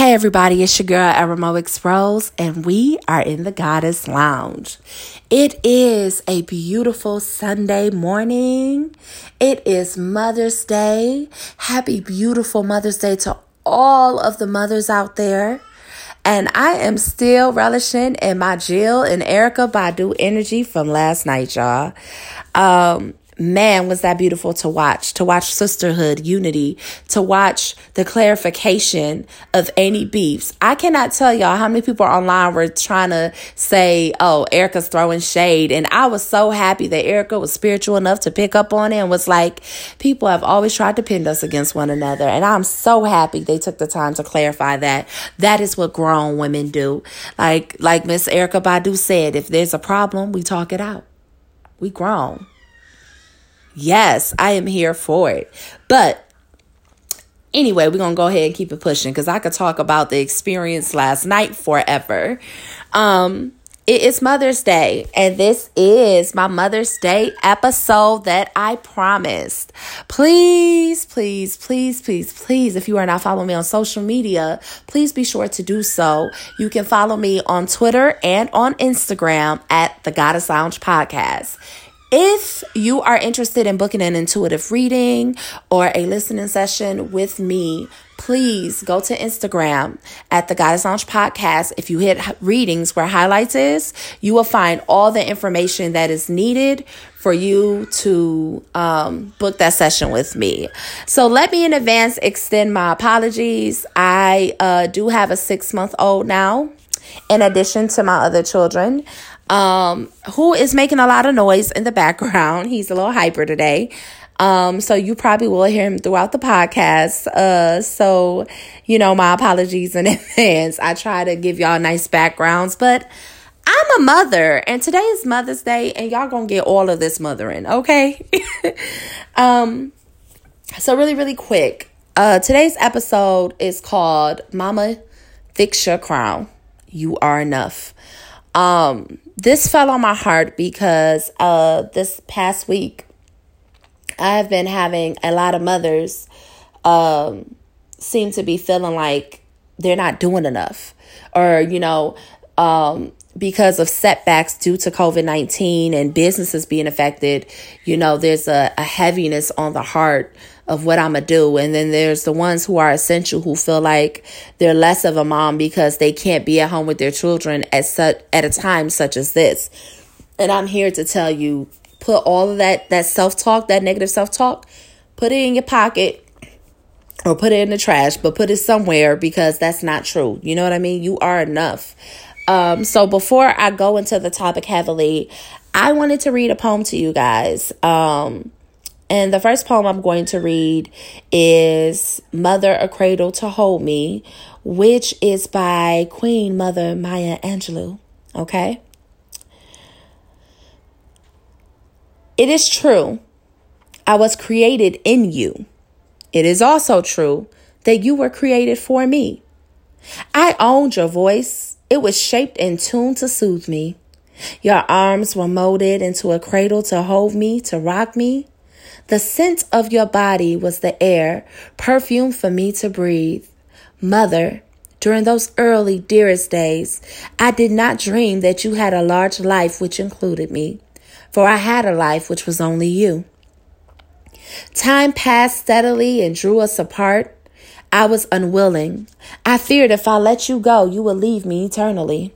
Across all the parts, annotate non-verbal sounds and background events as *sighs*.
Hey everybody, it's your girl Aramoix Rose, and we are in the Goddess Lounge. It is a beautiful Sunday morning. It is Mother's Day. Happy, beautiful Mother's Day to all of the mothers out there. And I am still relishing in my Jill and Erykah Badu energy from last night, y'all. Um, man, was that beautiful to watch, to watch sisterhood, unity, to watch the clarification of any beefs. I cannot tell y'all how many people online were trying to say, oh, Erykah's throwing shade. And I was so happy that Erykah was spiritual enough to pick up on it and was like, people have always tried to pin us against one another. And I'm so happy they took the time to clarify that. That is what grown women do. Like, like Miss Erykah Badu said, if there's a problem, we talk it out. We grown. Yes, I am here for it. But anyway, we're going to go ahead and keep it pushing because I could talk about the experience last night forever. Um, it is Mother's Day, and this is my Mother's Day episode that I promised. Please, please, please, please, please, if you are not following me on social media, please be sure to do so. You can follow me on Twitter and on Instagram at the Goddess Lounge Podcast. If you are interested in booking an intuitive reading or a listening session with me, please go to Instagram at the Goddess Lounge Podcast. If you hit readings where highlights is, you will find all the information that is needed for you to um, book that session with me. So let me in advance extend my apologies. I uh, do have a six month old now, in addition to my other children um, who is making a lot of noise in the background. He's a little hyper today. Um, so you probably will hear him throughout the podcast. Uh, so, you know, my apologies in *laughs* advance. I try to give y'all nice backgrounds, but I'm a mother and today is Mother's Day and y'all gonna get all of this mothering, okay? *laughs* um, so really, really quick. Uh, today's episode is called Mama Fix Your Crown. You are enough. Um, this fell on my heart because uh, this past week I've been having a lot of mothers um, seem to be feeling like they're not doing enough, or you know, um, because of setbacks due to COVID 19 and businesses being affected, you know, there's a, a heaviness on the heart of what I'm gonna do. And then there's the ones who are essential who feel like they're less of a mom because they can't be at home with their children at such at a time such as this. And I'm here to tell you, put all of that that self talk, that negative self talk, put it in your pocket or put it in the trash, but put it somewhere because that's not true. You know what I mean? You are enough. Um, so before I go into the topic heavily, I wanted to read a poem to you guys. Um, and the first poem I'm going to read is Mother a Cradle to Hold Me, which is by Queen Mother Maya Angelou. Okay? It is true, I was created in you. It is also true that you were created for me. I owned your voice, it was shaped and tuned to soothe me. Your arms were molded into a cradle to hold me, to rock me. The scent of your body was the air, perfume for me to breathe. Mother, during those early, dearest days, I did not dream that you had a large life which included me, for I had a life which was only you. Time passed steadily and drew us apart. I was unwilling. I feared if I let you go, you would leave me eternally.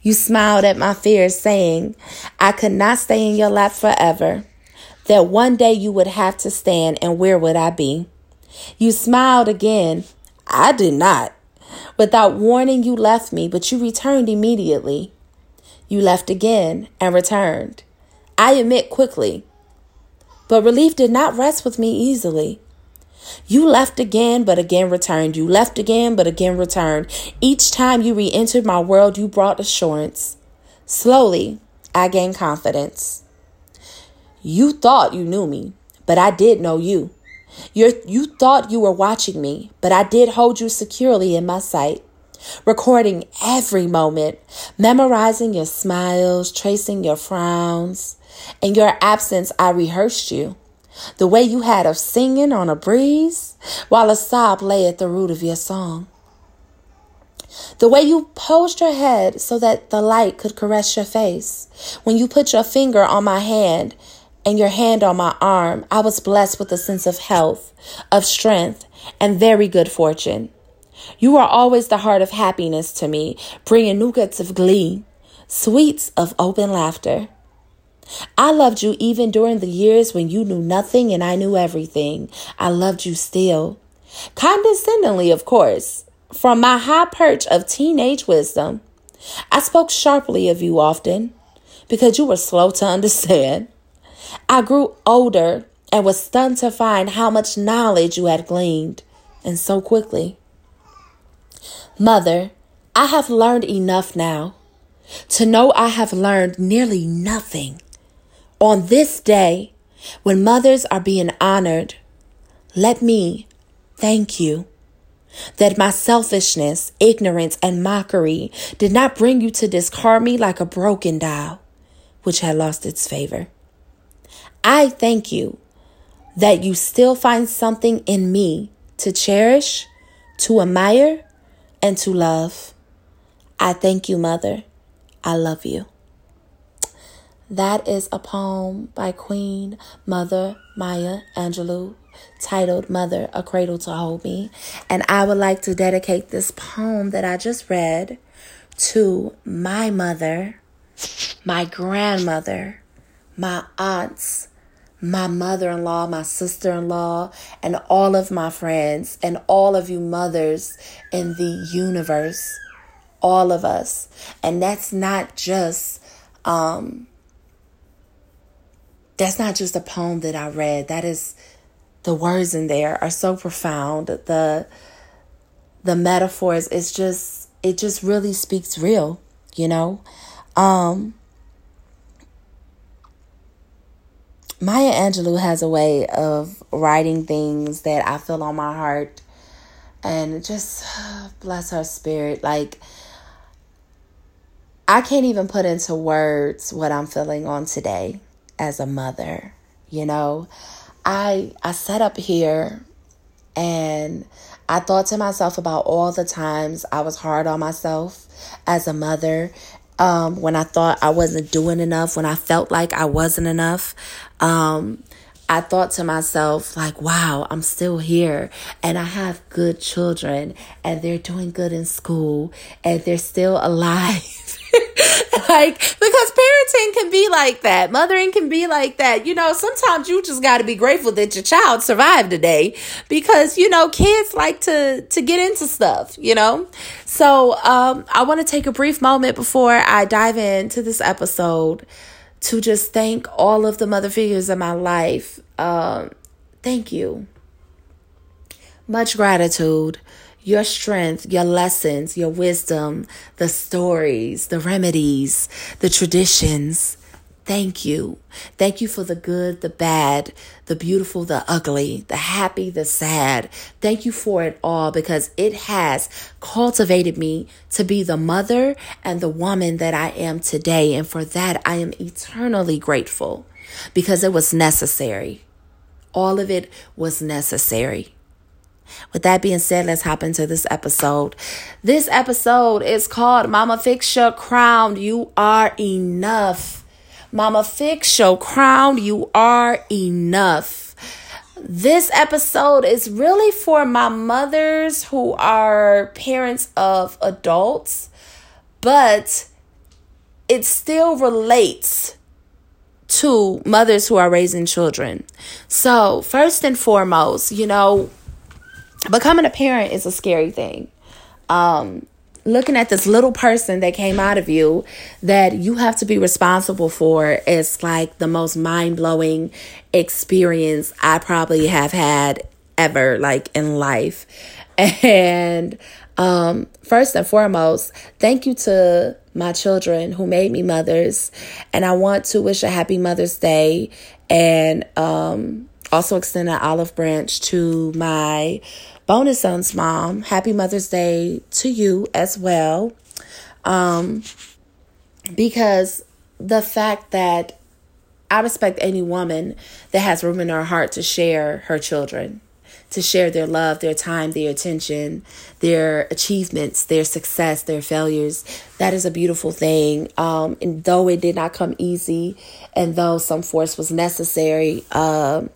You smiled at my fears, saying, I could not stay in your lap forever that one day you would have to stand, and where would I be? You smiled again. I did not. Without warning, you left me, but you returned immediately. You left again and returned. I admit quickly. But relief did not rest with me easily. You left again, but again returned. You left again, but again returned. Each time you re entered my world, you brought assurance. Slowly, I gained confidence. You thought you knew me, but I did know you. you you thought you were watching me, but I did hold you securely in my sight, recording every moment, memorizing your smiles, tracing your frowns. In your absence, I rehearsed you. The way you had of singing on a breeze while a sob lay at the root of your song. The way you posed your head so that the light could caress your face. When you put your finger on my hand and your hand on my arm, I was blessed with a sense of health, of strength, and very good fortune. You are always the heart of happiness to me, bringing nougats of glee, sweets of open laughter. I loved you even during the years when you knew nothing and I knew everything. I loved you still. Condescendingly, of course, from my high perch of teenage wisdom. I spoke sharply of you often because you were slow to *laughs* understand. I grew older and was stunned to find how much knowledge you had gleaned, and so quickly. Mother, I have learned enough now to know I have learned nearly nothing. On this day, when mothers are being honored, let me thank you that my selfishness, ignorance, and mockery did not bring you to discard me like a broken dial, which had lost its favor. I thank you that you still find something in me to cherish, to admire, and to love. I thank you, Mother. I love you. That is a poem by Queen Mother Maya Angelou titled Mother, A Cradle to Hold Me. And I would like to dedicate this poem that I just read to my mother, my grandmother, my aunts, my mother in law, my sister in law, and all of my friends, and all of you mothers in the universe. All of us. And that's not just um, that's not just a poem that I read. That is the words in there are so profound. The the metaphors it's just it just really speaks real, you know? Um Maya Angelou has a way of writing things that I feel on my heart and just *sighs* bless her spirit like I can't even put into words what I'm feeling on today as a mother. You know, I I sat up here and I thought to myself about all the times I was hard on myself as a mother. Um, when I thought I wasn't doing enough, when I felt like I wasn't enough, um, I thought to myself, like, wow, I'm still here. And I have good children and they're doing good in school and they're still alive. *laughs* Like because parenting can be like that. Mothering can be like that. You know sometimes you just got to be grateful that your child survived today because you know kids like to to get into stuff you know? So um i want to take a brief moment before i dive into this episode to just thank all of the mother figures in my life. Um thank you. Much gratitude. Your strength, your lessons, your wisdom, the stories, the remedies, the traditions. Thank you. Thank you for the good, the bad, the beautiful, the ugly, the happy, the sad. Thank you for it all because it has cultivated me to be the mother and the woman that I am today. And for that, I am eternally grateful because it was necessary. All of it was necessary. With that being said, let's hop into this episode. This episode is called Mama Fix Your Crown. You are enough. Mama Fix Your Crown. You are enough. This episode is really for my mothers who are parents of adults, but it still relates to mothers who are raising children. So, first and foremost, you know, becoming a parent is a scary thing. Um, looking at this little person that came out of you that you have to be responsible for is like the most mind blowing experience I probably have had ever, like in life. *laughs* And um, first and foremost, thank you to my children who made me mothers. And I want to wish a happy Mother's Day and um, also extend an olive branch to my bonus son's mom. Happy Mother's Day to you as well. Um, because the fact that I respect any woman that has room in her heart to share her children, to share their love, their time, their attention, their achievements, their success, their failures. That is a beautiful thing. Um, and though it did not come easy, and though some force was necessary, um,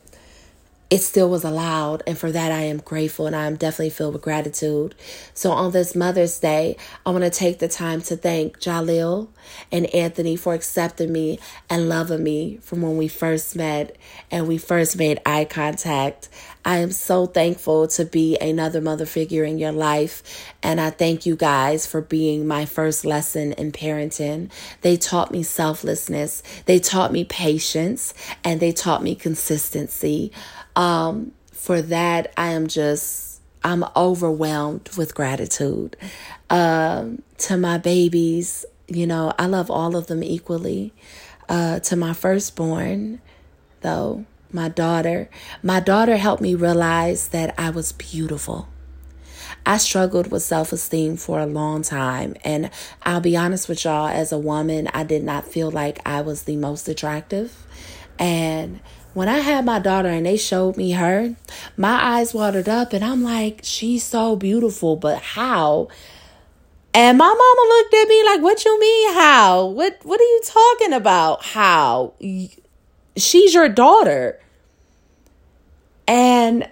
it still was allowed. And for that, I am grateful and I am definitely filled with gratitude. So on this Mother's Day, I want to take the time to thank Jalil and Anthony for accepting me and loving me from when we first met and we first made eye contact. I am so thankful to be another mother figure in your life. And I thank you guys for being my first lesson in parenting. They taught me selflessness, they taught me patience, and they taught me consistency. Um, for that, I am just, I'm overwhelmed with gratitude. Um, to my babies, you know, I love all of them equally. Uh, to my firstborn, though, my daughter, my daughter helped me realize that I was beautiful. I struggled with self esteem for a long time. And I'll be honest with y'all, as a woman, I did not feel like I was the most attractive. And when I had my daughter and they showed me her, my eyes watered up and I'm like, she's so beautiful, but how? And my mama looked at me like, "What you mean how? What what are you talking about? How? She's your daughter." And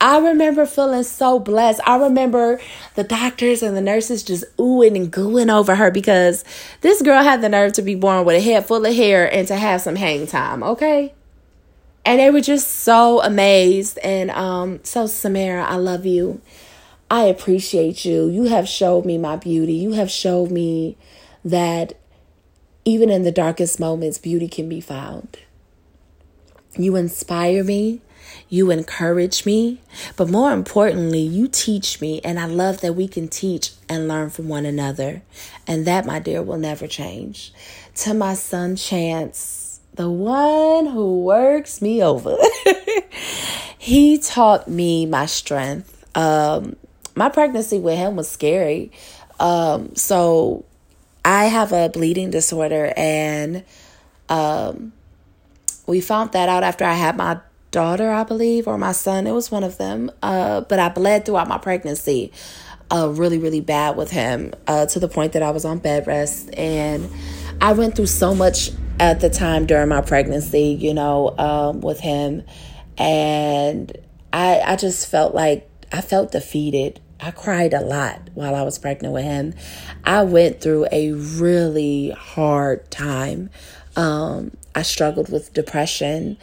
I remember feeling so blessed. I remember the doctors and the nurses just oohing and gooing over her because this girl had the nerve to be born with a head full of hair and to have some hang time, okay? And they were just so amazed. And um, so, Samara, I love you. I appreciate you. You have showed me my beauty. You have showed me that even in the darkest moments, beauty can be found. You inspire me. You encourage me. But more importantly, you teach me. And I love that we can teach and learn from one another. And that, my dear, will never change. To my son, Chance the one who works me over. *laughs* he taught me my strength. Um, my pregnancy with him was scary. Um, so I have a bleeding disorder, and um, we found that out after I had my daughter, I believe, or my son. It was one of them. Uh, but I bled throughout my pregnancy. Uh, really, really bad with him uh, to the point that I was on bed rest. And I went through so much at the time during my pregnancy, you know, um, with him. And I, I just felt like I felt defeated. I cried a lot while I was pregnant with him. I went through a really hard time. Um, I struggled with depression.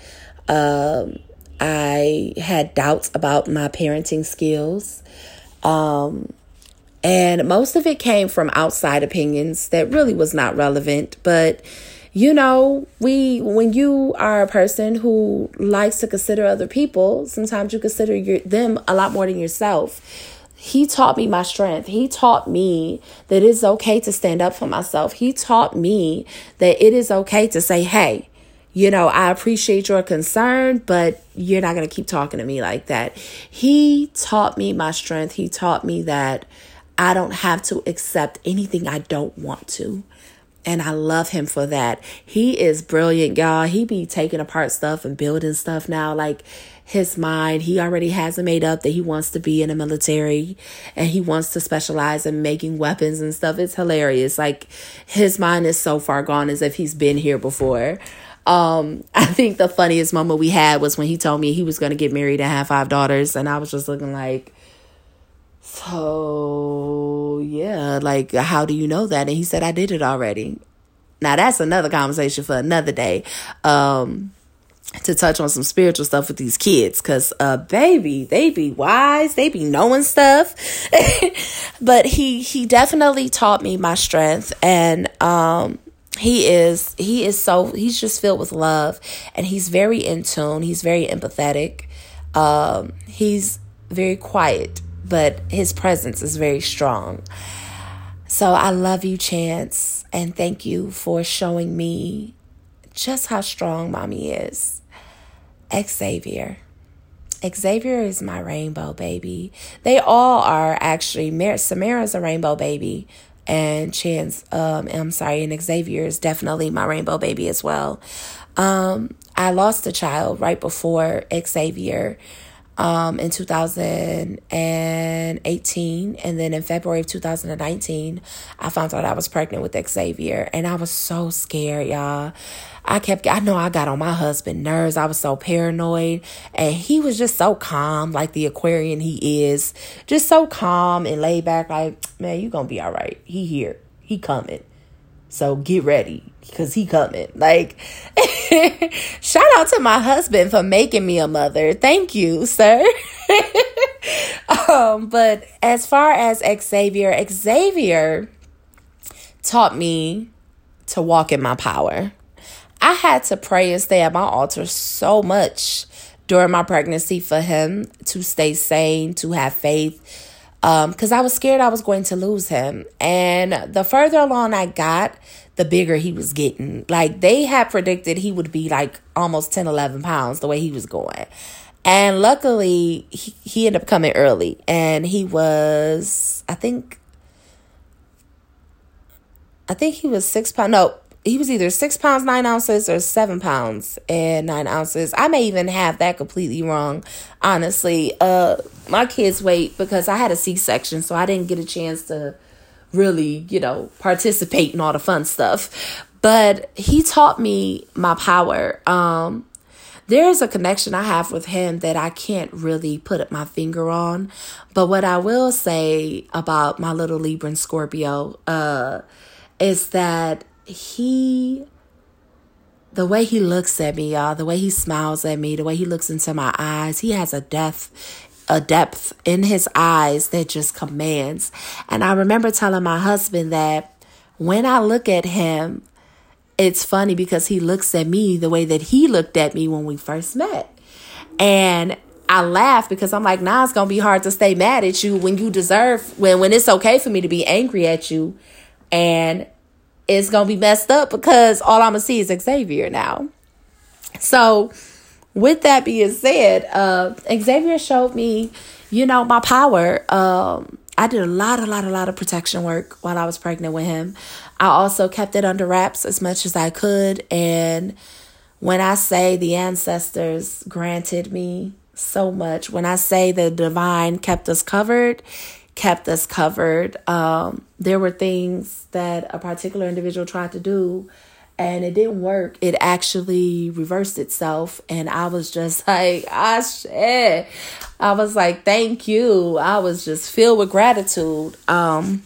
Um, I had doubts about my parenting skills. Um, and most of it came from outside opinions that really was not relevant. But you know, we when you are a person who likes to consider other people, sometimes you consider your, them a lot more than yourself. He taught me my strength. He taught me that it's okay to stand up for myself. He taught me that it is okay to say, "Hey, you know, I appreciate your concern, but you're not going to keep talking to me like that." He taught me my strength. He taught me that I don't have to accept anything I don't want to. And I love him for that. He is brilliant, y'all. He be taking apart stuff and building stuff now. Like his mind, he already has it made up that he wants to be in the military and he wants to specialize in making weapons and stuff. It's hilarious. Like his mind is so far gone as if he's been here before. Um, *laughs* I think the funniest moment we had was when he told me he was going to get married and have five daughters. And I was just looking like, so, yeah, like, how do you know that? And he said, I did it already. Now, that's another conversation for another day. Um, to touch on some spiritual stuff with these kids because uh baby they be wise they be knowing stuff *laughs* but he he definitely taught me my strength and um he is he is so he's just filled with love and he's very in tune he's very empathetic um he's very quiet but his presence is very strong. So I love you, Chance, and thank you for showing me just how strong mommy is. Xavier. Xavier is my rainbow baby. They all are actually. Mar- Samara's a rainbow baby, and Chance, um, I'm sorry, and Xavier is definitely my rainbow baby as well. Um, I lost a child right before Xavier um, in 2018. And then in February of 2019, I found out I was pregnant with Xavier. And I was so scared, y'all. I kept, I know I got on my husband nerves. I was so paranoid. And he was just so calm, like the Aquarian he is. Just so calm and laid back, like, man, you gonna be all right. He here. He coming. So get ready because he coming. Like, *laughs* shout out to my husband for making me a mother. Thank you, sir. *laughs* um, but as far as Xavier, Xavier taught me to walk in my power. I had to pray and stay at my altar so much during my pregnancy for him to stay sane, to have faith, because um, I was scared I was going to lose him. And the further along I got, the bigger he was getting. Like they had predicted he would be like almost 10, 11 pounds the way he was going. And luckily, he, he ended up coming early. And he was, I think, I think he was six pounds. No, he was either six pounds nine ounces or seven pounds and nine ounces. I may even have that completely wrong, honestly. Uh, my kids wait because I had a C section, so I didn't get a chance to really, you know, participate in all the fun stuff. But he taught me my power. Um, there is a connection I have with him that I can't really put my finger on. But what I will say about my little Libra and Scorpio uh, is that he the way he looks at me, y'all, the way he smiles at me, the way he looks into my eyes, he has a depth, a depth in his eyes that just commands. And I remember telling my husband that when I look at him, it's funny because he looks at me the way that he looked at me when we first met. And I laugh because I'm like, nah, it's gonna be hard to stay mad at you when you deserve when when it's okay for me to be angry at you. And it's gonna be messed up because all I'm gonna see is Xavier now. So, with that being said, uh, Xavier showed me, you know, my power. Um, I did a lot, a lot, a lot of protection work while I was pregnant with him. I also kept it under wraps as much as I could. And when I say the ancestors granted me so much, when I say the divine kept us covered, kept us covered. Um, there were things that a particular individual tried to do and it didn't work. It actually reversed itself. And I was just *laughs* like, ah, shit. I was like, thank you. I was just filled with gratitude. Um,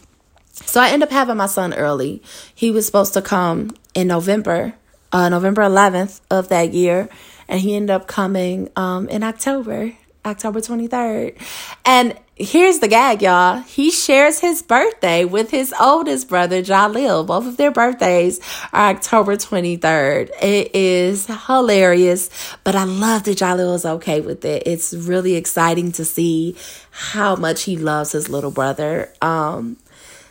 so I ended up having my son early. He was supposed to come in November, uh, November 11th of that year. And he ended up coming um, in October, October 23rd. And here's the gag, y'all. He shares his birthday with his oldest brother, Jalil. Both of their birthdays are October 23rd. It is hilarious, but I love that Jalil is okay with it. It's really exciting to see how much he loves his little brother. Um,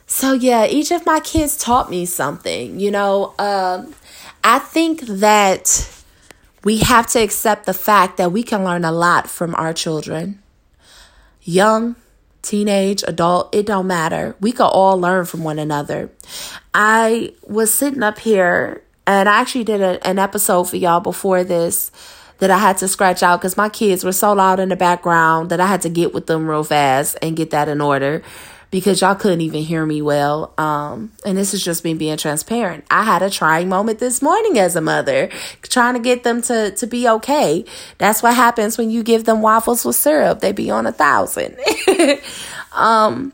so yeah, each of my kids taught me something, you know. Um, I think that we have to accept the fact that we can learn a lot from our children young, teenage, adult, it don't matter. We could all learn from one another. I was sitting up here and I actually did a, an episode for y'all before this that I had to scratch out because my kids were so loud in the background that I had to get with them real fast and get that in order because y'all couldn't even hear me well. Um, and this is just me being transparent. I had a trying moment this morning as a mother, trying to get them to, to be okay. That's what happens when you give them waffles with syrup. They be on a thousand. *laughs* um,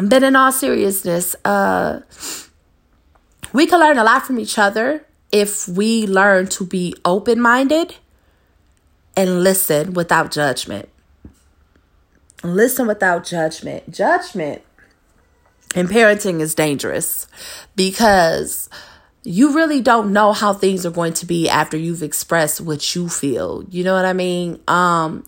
but in all seriousness, uh, we can learn a lot from each other if we learn to be open minded and listen without judgment. Listen without judgment. Judgment in parenting is dangerous because you really don't know how things are going to be after you've expressed what you feel. You know what I mean? Um,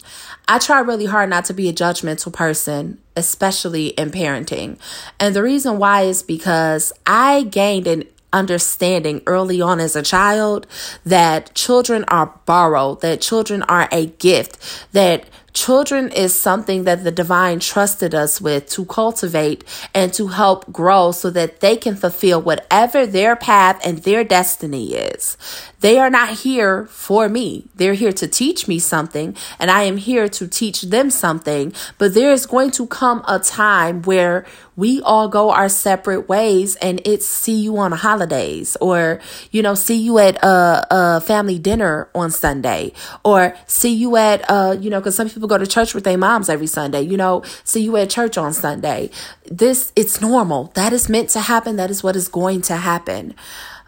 I try really hard not to be a judgmental person, especially in parenting. And the reason why is because I gained an understanding early on as a child that children are borrowed, that children are a gift, that Children is something that the divine trusted us with to cultivate and to help grow so that they can fulfill whatever their path and their destiny is. They are not here for me. They're here to teach me something, and I am here to teach them something. But there is going to come a time where we all go our separate ways and it's see you on holidays or you know see you at a, a family dinner on sunday or see you at uh you know because some people go to church with their moms every sunday you know see you at church on sunday this it's normal that is meant to happen that is what is going to happen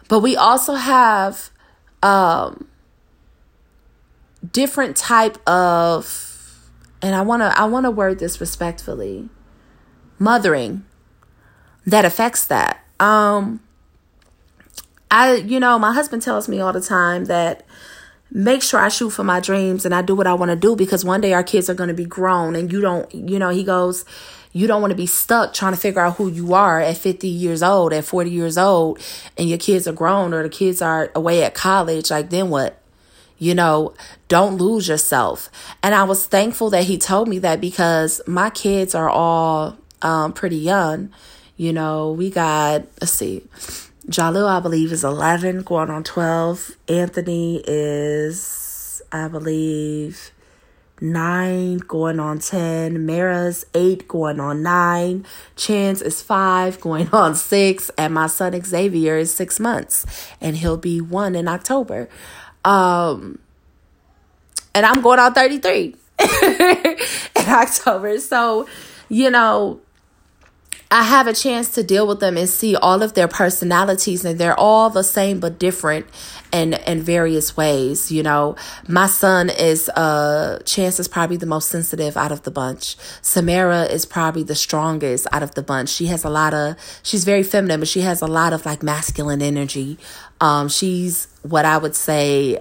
but we also have um different type of and i want to i want to word this respectfully mothering that affects that. Um I you know, my husband tells me all the time that make sure I shoot for my dreams and I do what I want to do because one day our kids are going to be grown and you don't, you know, he goes, you don't want to be stuck trying to figure out who you are at 50 years old, at 40 years old, and your kids are grown or the kids are away at college. Like, then what? You know, don't lose yourself. And I was thankful that he told me that because my kids are all um, pretty young. You know, we got, let's see, Jalu, I believe, is 11, going on 12. Anthony is, I believe, 9, going on 10. Mara's 8, going on 9. Chance is 5, going *laughs* on 6. And my son Xavier is 6 months, and he'll be 1 in October. Um, and I'm going on 33 *laughs* in October. So, you know, I have a chance to deal with them and see all of their personalities and they're all the same but different in in various ways, you know. My son is uh Chance is probably the most sensitive out of the bunch. Samara is probably the strongest out of the bunch. She has a lot of she's very feminine, but she has a lot of like masculine energy. Um she's what I would say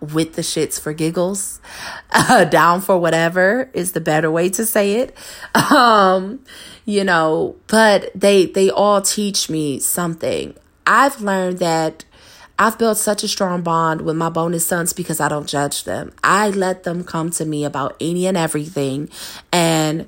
with the shits for giggles, *laughs* uh, down for whatever is the better way to say it. *laughs* Um, you know, but they they all teach me something. I've learned that I've built such a strong bond with my bonus sons because I don't judge them. I let them come to me about any and everything and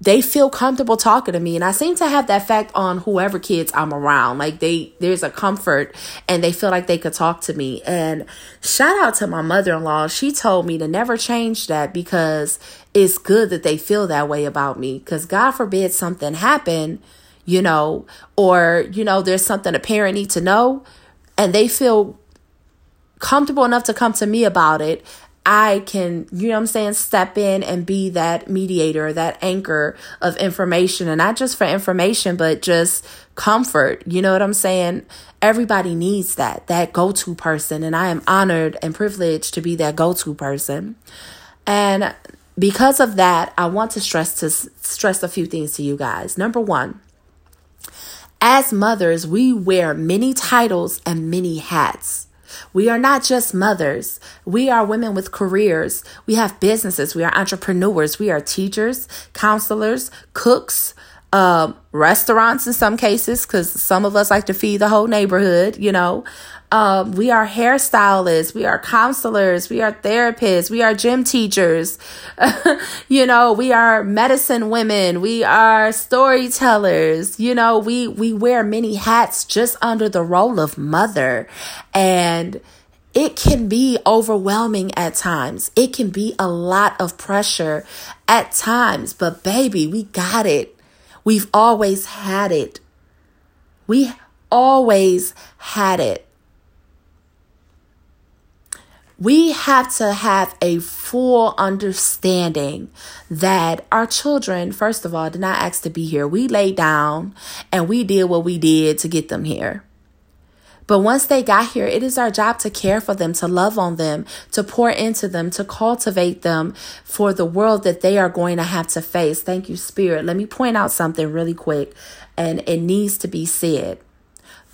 they feel comfortable talking to me. And i seem to have that effect on whoever kids i'm around. Like they there's a comfort and they feel like they could talk to me. And shout out to my mother-in-law. She told me to never change that because it's good that they feel that way about me. Because god forbid something happen you know or you know there's something a parent need to know and they feel comfortable enough to come to me about it I can, you know I'm saying, step in and be that mediator, that anchor of information. And not just for information, but just comfort. You know what I'm saying? Everybody needs that, that go to person. And I am honored and privileged to be that go to person. And because of that, I want to stress to stress a few things to you guys. Number one, as mothers, we wear many titles and many hats. We are not just mothers. We are women with careers. We have businesses. We are entrepreneurs. We are teachers, counselors, cooks, um, restaurants in some cases, because some of us like to feed the whole neighborhood, you know. Um, we are hairstylists, we are counselors, we are therapists, we are gym teachers, *laughs* you know, we are medicine women, we are storytellers, you know, we, we wear many hats just under the role of mother. And it can be overwhelming at times. It can be a lot of pressure at times, but baby, we got it. We've always had it. We always had it we have to have a full understanding that our children, first of all, did not ask to be here. We laid down and we did what we did to get them here. But once they got here, it is our job to care for them, to love on them, to pour into them, to cultivate them for the world that they are going to have to face. Thank you, Spirit. Let me point out something really quick, and it needs to be said.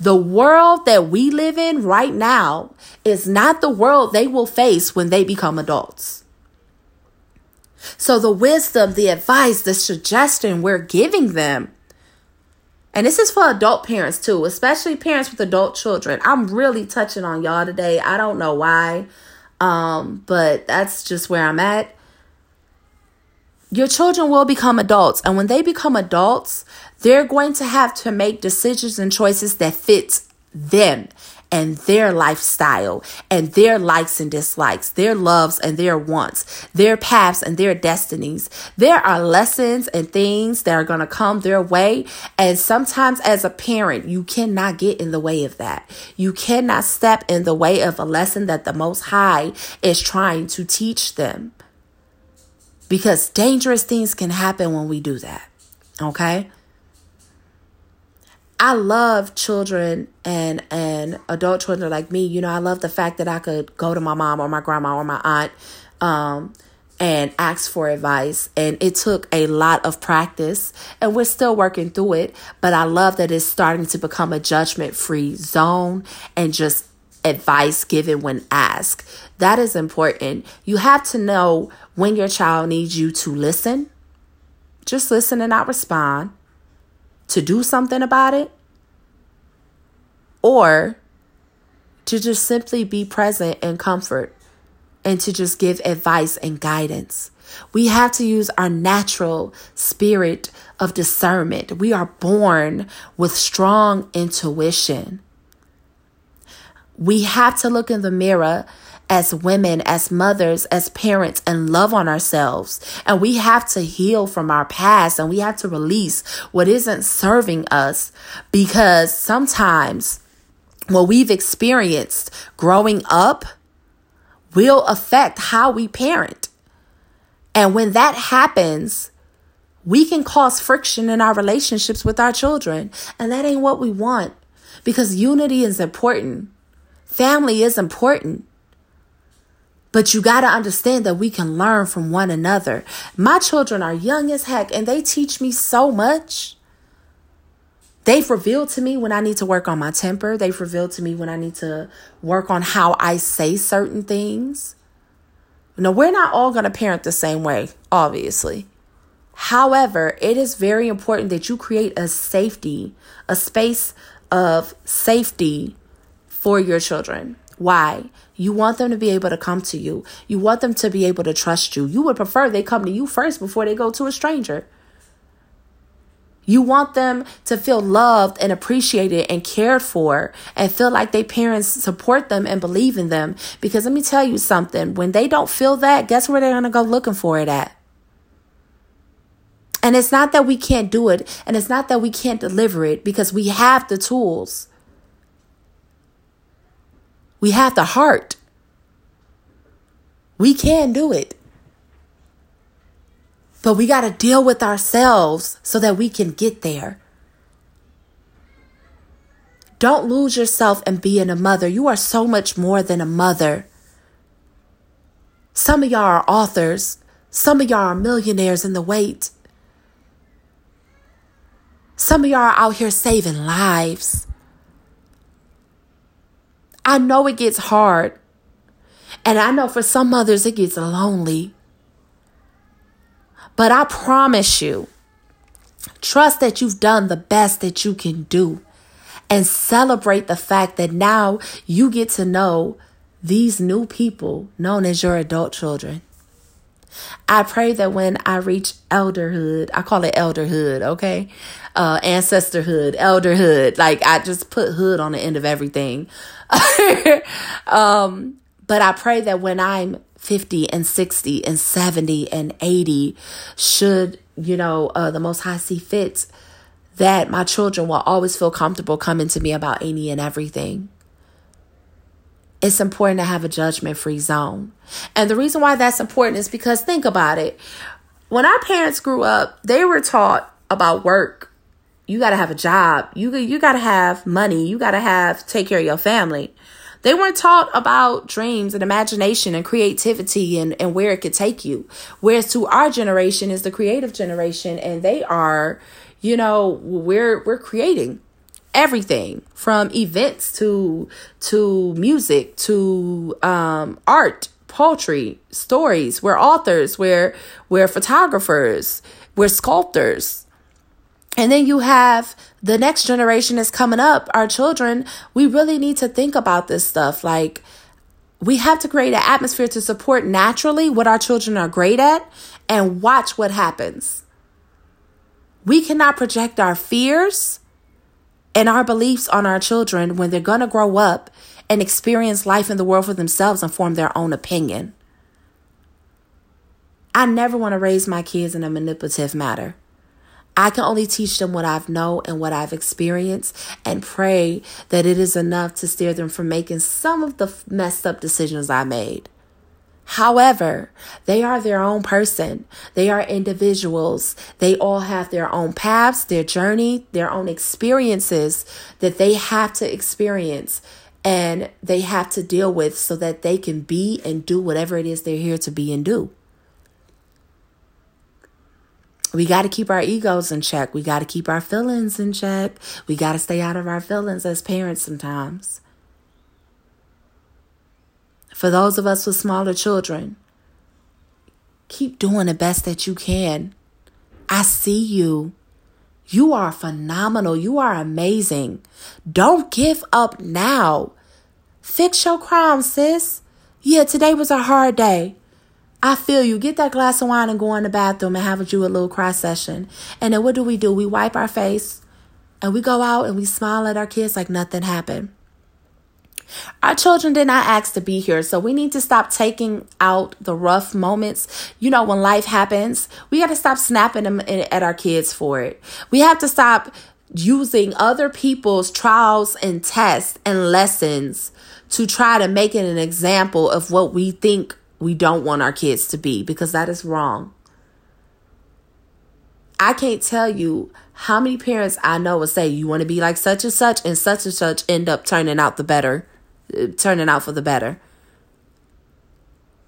The world that we live in right now is not the world they will face when they become adults. So, the wisdom, the advice, the suggestion we're giving them, and this is for adult parents too, especially parents with adult children. I'm really touching on y'all today. I don't know why, um, but that's just where I'm at. your children will become adults. And when they become adults, they're going to have to make decisions and choices that fit them and their lifestyle and their likes and dislikes, their loves and their wants, their paths and their destinies. There are lessons and things that are going to come their way. And sometimes as a parent, you cannot get in the way of that. You cannot step in the way of a lesson that the Most High is trying to teach them. Because dangerous things can happen when we do that. Okay? I love children and and adult children like me. You know, I love the fact that I could go to my mom or my grandma or my aunt um, and ask for advice. And it took a lot of practice, and we're still working through it. But I love that it's starting to become a judgment free zone and just advice given when asked. That is important. You have to know when your child needs you to listen. Just listen and not respond to do something about it or to just simply be present and comfort and to just give advice and guidance. We have to use our natural spirit of discernment. We are born with strong intuition. We have to look in the mirror as women, as mothers, as parents, and love on ourselves. And we have to heal from our past and we have to release what isn't serving us because sometimes what we've experienced growing up will affect how we parent. And when that happens, we can cause friction in our relationships with our children. And that ain't what we want because unity is important. Family is important. But you got to understand that we can learn from one another. My children are young as heck and they teach me so much. They've revealed to me when I need to work on my temper. They've revealed to me when I need to work on how I say certain things. Now, we're not all going to parent the same way, obviously. However, it is very important that you create a safety, a space of safety for your children. Why? You want them to be able to come to you. You want them to be able to trust you. You would prefer they come to you first before they go to a stranger. You want them to feel loved and appreciated and cared for and feel like their parents support them and believe in them. Because let me tell you something when they don't feel that, guess where they're going to go looking for it at? And it's not that we can't do it and it's not that we can't deliver it because we have the tools. We have the heart. We can do it. But we got to deal with ourselves so that we can get there. Don't lose yourself in being a mother. You are so much more than a mother. Some of y'all are authors. Some of y'all are millionaires in the wait. Some of y'all are out here saving lives. I know it gets hard. And I know for some mothers it gets lonely. But I promise you, trust that you've done the best that you can do and celebrate the fact that now you get to know these new people known as your adult children. I pray that when I reach elderhood, I call it elderhood, okay? Uh, ancestorhood, elderhood. Like I just put hood on the end of everything. *laughs* um, but I pray that when I'm 50 and 60 and 70 and 80, should, you know, uh, the Most High see fit, that my children will always feel comfortable coming to me about any and everything it's important to have a judgment free zone. And the reason why that's important is because think about it. When our parents grew up, they were taught about work. You got to have a job. You you got to have money. You got to have take care of your family. They weren't taught about dreams and imagination and creativity and, and where it could take you. Whereas to our generation is the creative generation and they are, you know, we're we're creating everything from events to to music to um, art poetry stories we're authors we're we're photographers we're sculptors and then you have the next generation is coming up our children we really need to think about this stuff like we have to create an atmosphere to support naturally what our children are great at and watch what happens. We cannot project our fears and our beliefs on our children when they're going to grow up and experience life in the world for themselves and form their own opinion. I never want to raise my kids in a manipulative manner. I can only teach them what I've known and what I've experienced and pray that it is enough to steer them from making some of the messed up decisions I made. However, they are their own person. They are individuals. They all have their own paths, their journey, their own experiences that they have to experience and they have to deal with so that they can be and do whatever it is they're here to be and do. We got to keep our egos in check. We got to keep our feelings in check. We got to stay out of our feelings as parents sometimes. For those of us with smaller children, keep doing the best that you can. I see you. You are phenomenal. You are amazing. Don't give up now. Fix your crown, sis. Yeah, today was a hard day. I feel you. Get that glass of wine and go in the bathroom and have you a little cry session. And then what do we do? We wipe our face and we go out and we smile at our kids like nothing happened. Our children did not ask to be here, so we need to stop taking out the rough moments. You know, when life happens, we got to stop snapping them at our kids for it. We have to stop using other people's trials and tests and lessons to try to make it an example of what we think we don't want our kids to be because that is wrong. I can't tell you how many parents I know will say you want to be like such and such and such and such end up turning out the better turning out for the better.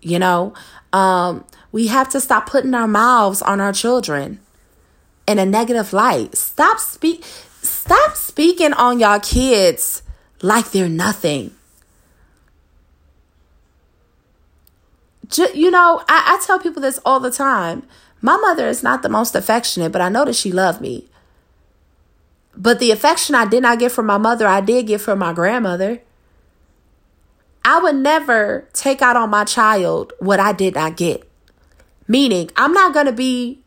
You know, um, we have to stop putting our mouths on our children in a negative light. Stop speak stop speaking on y'all kids like they're nothing. You know, I, I tell people this all the time. My mother is not the most affectionate, but I know that she loved me. But the affection I did not get from my mother, I did get from my grandmother. I would never take out on my child what I did not get. Meaning, I'm not going to be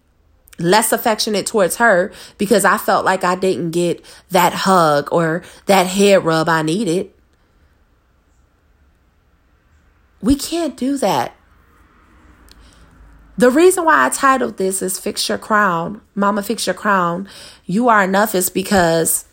less affectionate towards her because I felt like I didn't get that hug or that head rub I needed. We can't do that. The reason why I titled this is Fix Your Crown, Mama Fix Your Crown, You Are Enough is because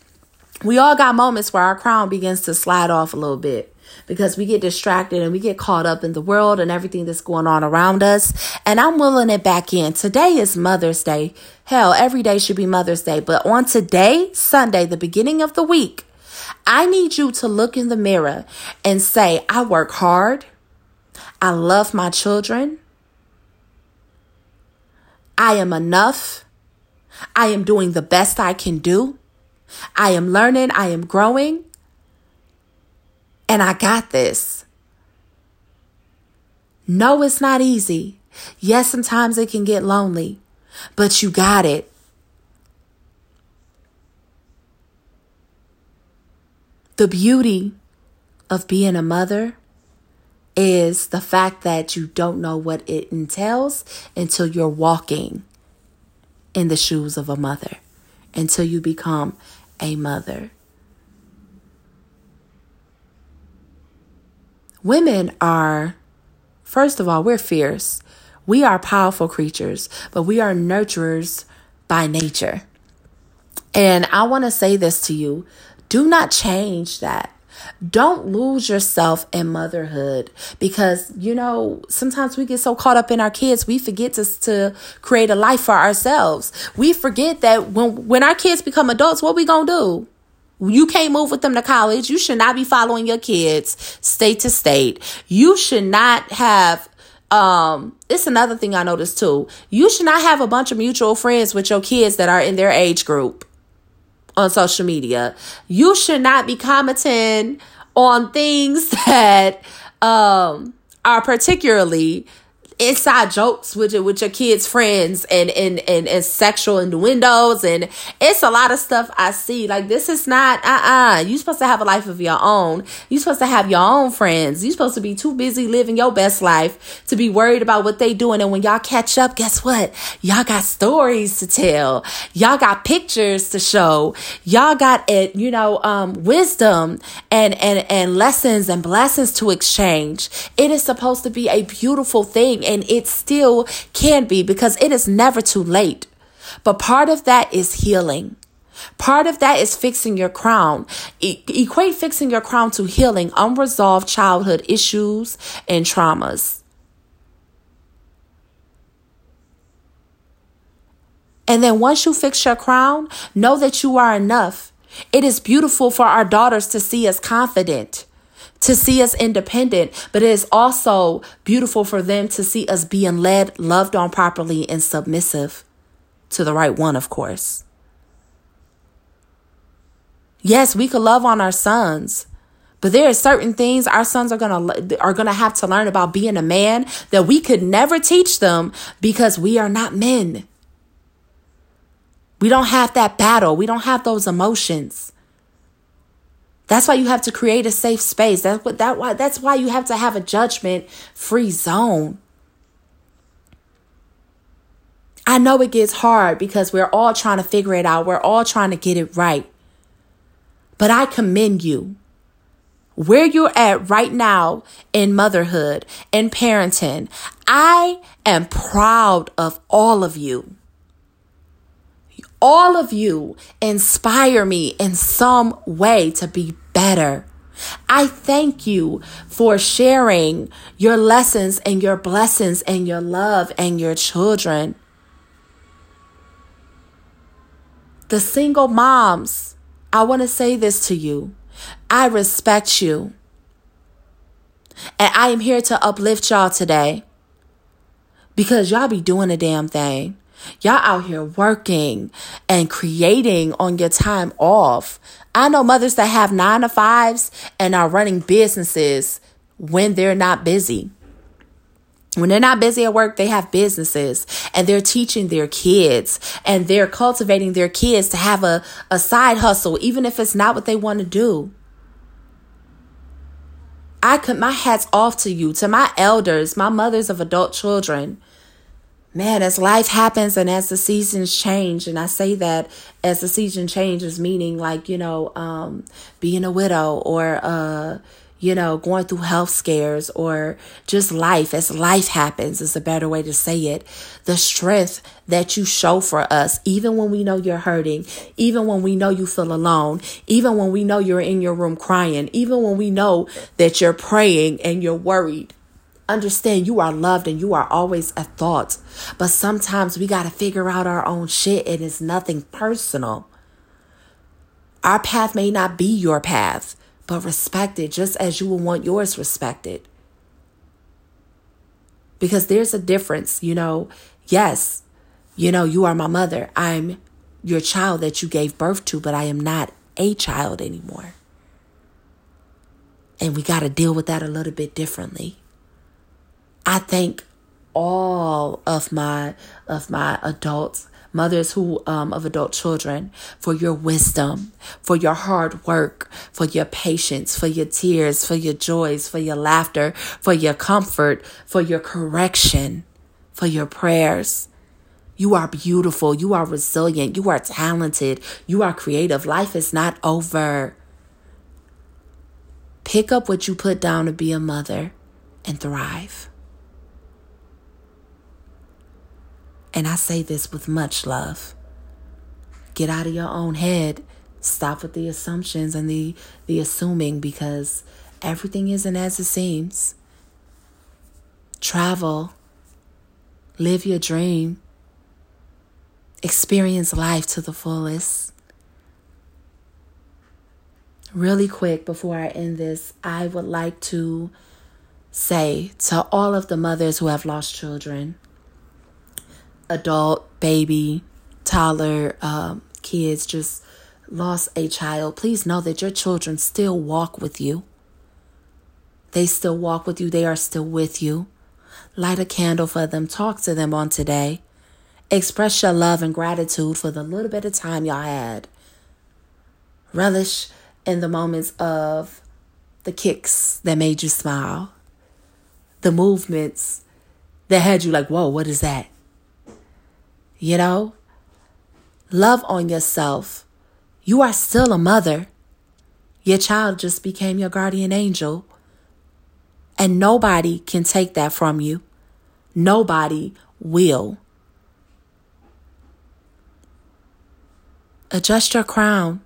we all got moments where our crown begins to slide off a little bit because we get distracted and we get caught up in the world and everything that's going on around us. And I'm willing it back in. Today is Mother's Day. Hell, every day should be Mother's Day. But on today, Sunday, the beginning of the week, I need you to look in the mirror and say, I work hard. I love my children. I am enough. I am doing the best I can do. I am learning. I am growing. And I got this. No, it's not easy. Yes, sometimes it can get lonely, but you got it. The beauty of being a mother is the fact that you don't know what it entails until you're walking in the shoes of a mother, until you become a mother. Women are, first of all, we're fierce. We are powerful creatures, but we are nurturers by nature. And I want to say this to you do not change that. Don't lose yourself in motherhood because, you know, sometimes we get so caught up in our kids, we forget to, to create a life for ourselves. We forget that when, when our kids become adults, what we going to do? You can't move with them to college. You should not be following your kids state to state. You should not have um it's another thing I noticed too. You should not have a bunch of mutual friends with your kids that are in their age group on social media. You should not be commenting on things *laughs* that um are particularly inside jokes with your, with your kids' friends and, and, and, and sexual innuendos. And it's a lot of stuff I see. Like, this is not, uh uh-uh. uh. You're supposed to have a life of your own. You're supposed to have your own friends. You're supposed to be too busy living your best life to be worried about what they doing. And when y'all catch up, guess what? Y'all got stories to tell. Y'all got pictures to show. Y'all got it, you know, um, wisdom and, and, and lessons and blessings to exchange. It is supposed to be a beautiful thing and it still can be because it is never too late. But part of that is healing. Part of that is fixing your crown. E- equate fixing your crown to healing unresolved childhood issues and traumas. And then once you fix your crown, know that you are enough. It is beautiful for our daughters to see us confident to see us independent, but it is also beautiful for them to see us being led, loved on properly, and submissive to the right one, of course. Yes, we could love on our sons, but there are certain things our sons are gonna are gonna have to learn about being a man that we could never teach them because we are not men. We don't have that battle. We don't have those emotions. That's why you have to create a safe space. That's what that why that's why you have to have a judgment free zone. I know it gets hard because we're all trying to figure it out. We're all trying to get it right. But I commend you. Where you're at right now in motherhood and parenting, I am proud of all of you all of you inspire me in some way to be better. I thank you for sharing your lessons and your blessings and your love and your children. The single moms, I want to say this to you. I respect you. And I am here to uplift y'all today because y'all be doing a damn thing. Y'all out here working and creating on your time off. I know mothers that have nine to fives and are running businesses when they're not busy. When they're not busy at work, they have businesses and they're teaching their kids and they're cultivating their kids to have a, a side hustle, even if it's not what they want to do. I could my hats off to you, to my elders, my mothers of adult children man, as life happens and as the seasons change, and I say that as the season changes, meaning like, you know, um, being a widow or, uh, you know, going through health scares or just life as life happens is a better way to say it. The strength that you show for us, even when we know you're hurting, even when we know you feel alone, even when we know you're in your room crying, even when we know that you're praying and you're worried understand you are loved and you are always a thought. But sometimes we got to figure out our own shit and it's nothing personal. Our path may not be your path, but respect it just as you will want yours respected. Because there's a difference, you know. Yes, you know, you are my mother. I'm your child that you gave birth to, but I am not a child anymore. And we got to deal with that a little bit differently. I thank all of my of my adults mothers who um, of adult children for your wisdom for your hard work for your patience for your tears for your joys for your laughter for your comfort for your correction for your prayers. You are beautiful. You are resilient. You are talented. You are creative. Life is not over. Pick up what you put down to be a mother and thrive And I say this with much love. Get out of your own head. Stop with the assumptions and the, the assuming because everything isn't as it seems. Travel. Live your dream. Experience life to the fullest. Really quick before I end this, I would like to say to all of the mothers who have lost children adult, baby, toddler, um, kids just lost a child, please know that your children still walk with you. They still walk with you, they are still with you. Light a candle for them. Talk to them on today. Express your love and gratitude for the little bit of time y'all had. Relish in the moments of the kicks that made you smile, the movements that had you like, whoa, what is that? You know? Love on yourself. You are still a mother. Your child just became your guardian angel. And nobody can take that from you. Nobody will. Adjust your crown.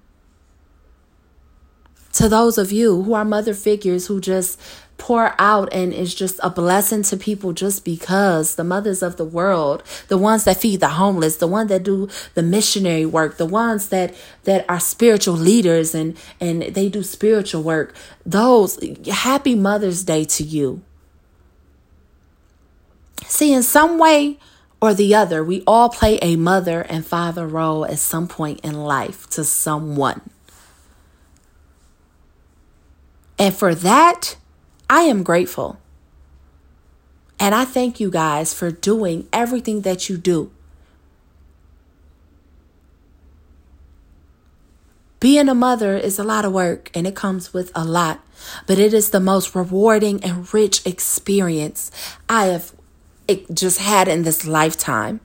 To those of you who are mother figures who just pour out and is just a blessing to people just because the mothers of the world, the ones that feed the homeless, the ones that do the missionary work, the ones that that are spiritual leaders and and they do spiritual work. Those happy Mother's Day to you. See, in some way or the other, we all play a mother and father role at some point in life to someone. And for that, I am grateful. And I thank you guys for doing everything that you do. Being a mother is a lot of work and it comes with a lot, but it is the most rewarding and rich experience I have just had in this lifetime.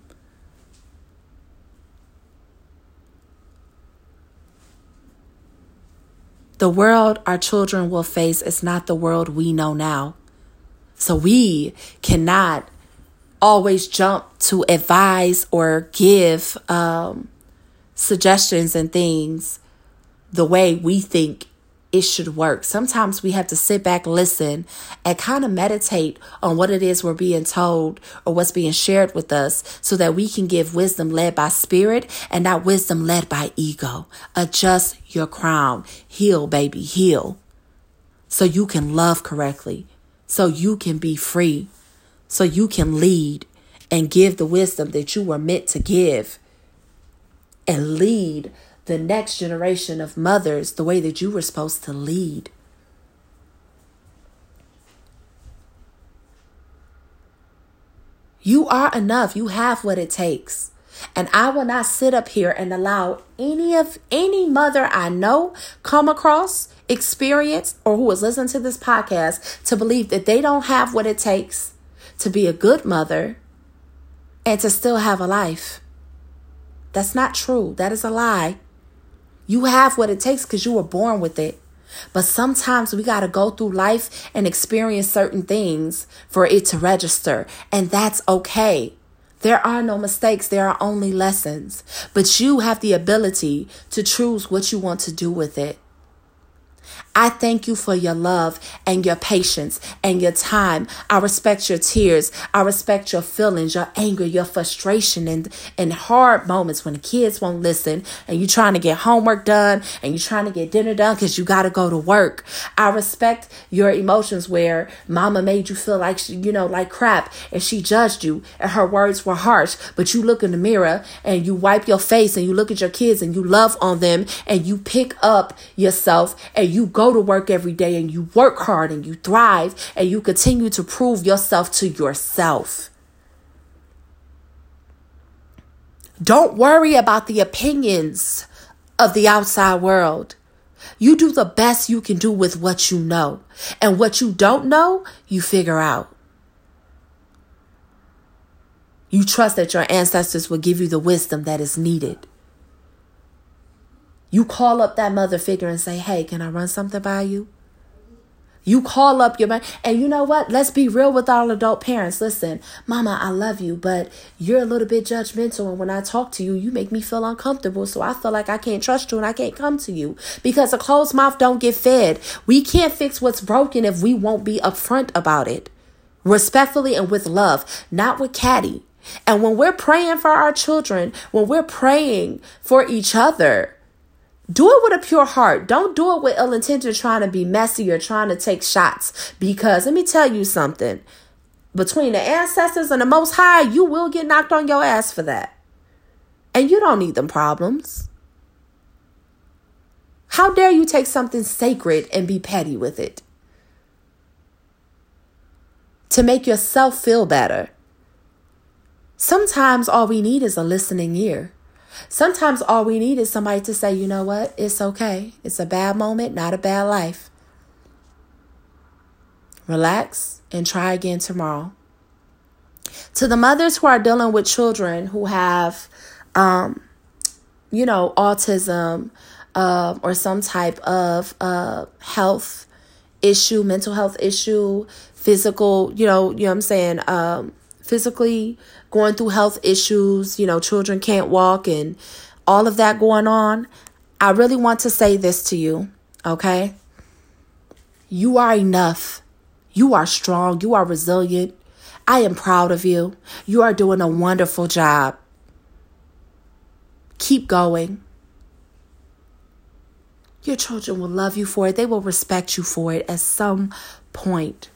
The world our children will face is not the world we know now. So we cannot always jump to advise or give um, suggestions and things the way we think it should work. Sometimes we have to sit back, listen, and kind of meditate on what it is we're being told or what's being shared with us so that we can give wisdom led by spirit and not wisdom led by ego. Adjust your crown. Heal, baby, heal. So you can love correctly, so you can be free, so you can lead and give the wisdom that you were meant to give and lead the next generation of mothers the way that you were supposed to lead. You are enough. You have what it takes. And I will not sit up here and allow any of any mother I know come across, experience, or who is listening to this podcast to believe that they don't have what it takes to be a good mother and to still have a life. That's not true. That is a lie. You have what it takes because you were born with it. But sometimes we got to go through life and experience certain things for it to register. And that's okay. There are no mistakes, there are only lessons. But you have the ability to choose what you want to do with it. I thank you for your love and your patience and your time. I respect your tears. I respect your feelings, your anger, your frustration, and, and hard moments when the kids won't listen and you're trying to get homework done and you're trying to get dinner done because you got to go to work. I respect your emotions where mama made you feel like, she, you know, like crap and she judged you and her words were harsh, but you look in the mirror and you wipe your face and you look at your kids and you love on them and you pick up yourself and you go to work every day and you work hard and you thrive and you continue to prove yourself to yourself. Don't worry about the opinions of the outside world. You do the best you can do with what you know. And what you don't know, you figure out. You trust that your ancestors will give you the wisdom that is needed. You call up that mother figure and say, Hey, can I run something by you? You call up your man, and you know what? Let's be real with all adult parents. Listen, mama, I love you, but you're a little bit judgmental. And when I talk to you, you make me feel uncomfortable. So I feel like I can't trust you and I can't come to you because a closed mouth don't get fed. We can't fix what's broken if we won't be upfront about it. Respectfully and with love, not with catty. And when we're praying for our children, when we're praying for each other, do it with a pure heart. Don't do it with ill intention trying to be messy or trying to take shots. Because let me tell you something between the ancestors and the Most High, you will get knocked on your ass for that. And you don't need them problems. How dare you take something sacred and be petty with it? to make yourself feel better. Sometimes all we need is a listening ear. Sometimes all we need is somebody to say, you know what, it's okay. It's a bad moment, not a bad life. Relax and try again tomorrow. To the mothers who are dealing with children who have, um, you know, autism uh, or some type of uh, health issue, mental health issue, physical, you know, you know I'm saying, um, physically going through health issues, you know, children can't walk and all of that going on. I really want to say this to you, okay? You are enough. You are strong. You are resilient. I am proud of you. You are doing a wonderful job. Keep going. Your children will love you for it. They will respect you for it at some point.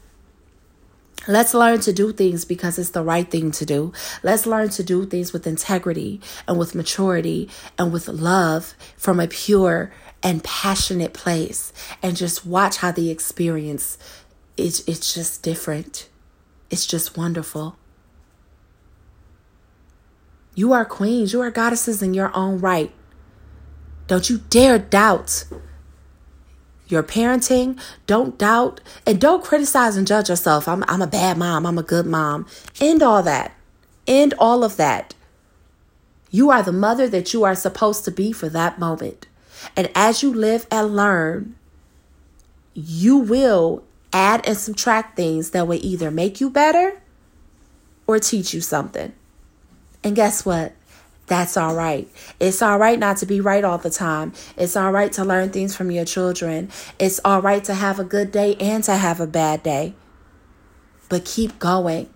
Let's learn to do things because it's the right thing to do. Let's learn to do things with integrity and with maturity and with love from a pure and passionate place and just watch how the experience it's it's just different. It's just wonderful. You are queens, you are goddesses in your own right. Don't you dare doubt your parenting. Don't doubt and don't criticize and judge yourself. I'm, I'm a bad mom. I'm a good mom. End all that. End all of that. You are the mother that you are supposed to be for that moment. And as you live and learn, you will add and subtract things that will either make you better or teach you something. And guess what? That's all right. It's all right not to be right all the time. It's all right to learn things from your children. It's all right to have a good day and to have a bad day. But keep going.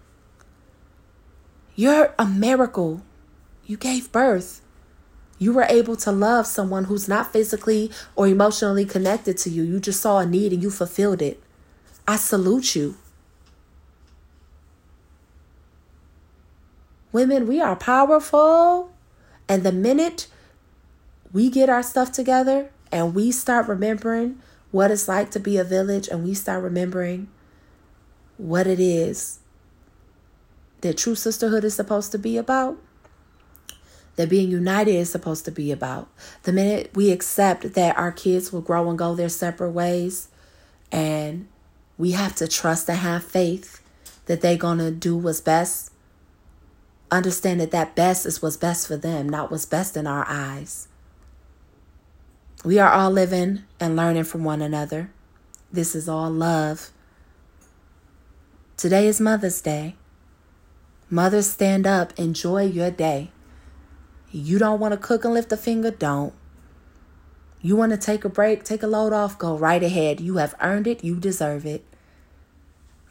You're a miracle. You gave birth. You were able to love someone who's not physically or emotionally connected to you. You just saw a need and you fulfilled it. I salute you. Women, we are powerful. And the minute we get our stuff together and we start remembering what it's like to be a village and we start remembering what it is that true sisterhood is supposed to be about, that being united is supposed to be about. The minute we accept that our kids will grow and go their separate ways, and we have to trust and have faith that they're going to do what's best understand that that best is what's best for them, not what's best in our eyes. We are all living and learning from one another. This is all love. Today is Mother's Day. Mothers, stand up, enjoy your day. You don't want to cook and lift a finger? Don't. You want to take a break, take a load off? Go right ahead. You have earned it, you deserve it.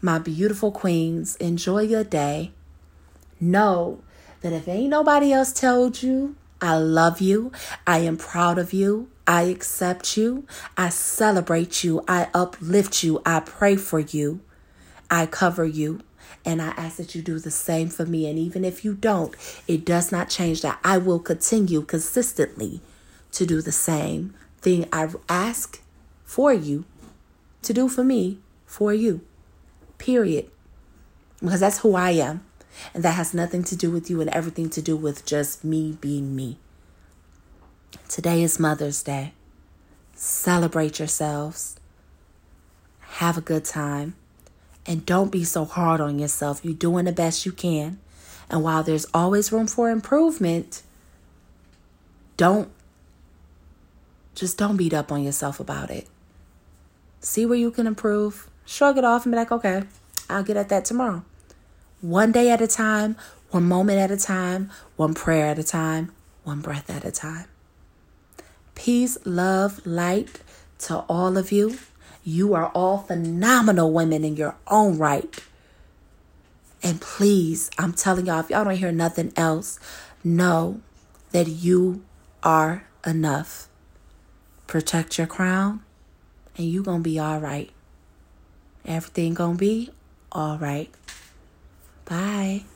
My beautiful queens, enjoy your day. Know that if ain't nobody else told you, I love you, I am proud of you, I accept you, I celebrate you, I uplift you, I pray for you, I cover you. And I ask that you do the same for me. And even if you don't, it does not change that. I will continue consistently to do the same thing I ask for you to do for me, for you. Period. Because that's who I am. And that has nothing to do with you and everything to do with just me being me. Today is Mother's Day. Celebrate yourselves. Have a good time. And don't be so hard on yourself. You're doing the best you can. And while there's always room for improvement, don't just don't beat up on yourself about it. See where you can improve. Shrug it off and be like, okay, I'll get at that tomorrow one day at a time, one moment at a time, one prayer at a time, one breath at a time. Peace, love, light to all of you. You are all phenomenal women in your own right. And please, I'm telling y'all, if y'all don't hear nothing else, know that you are enough. Protect your crown, and you gonna be all right. Everything gonna be all right. Bye.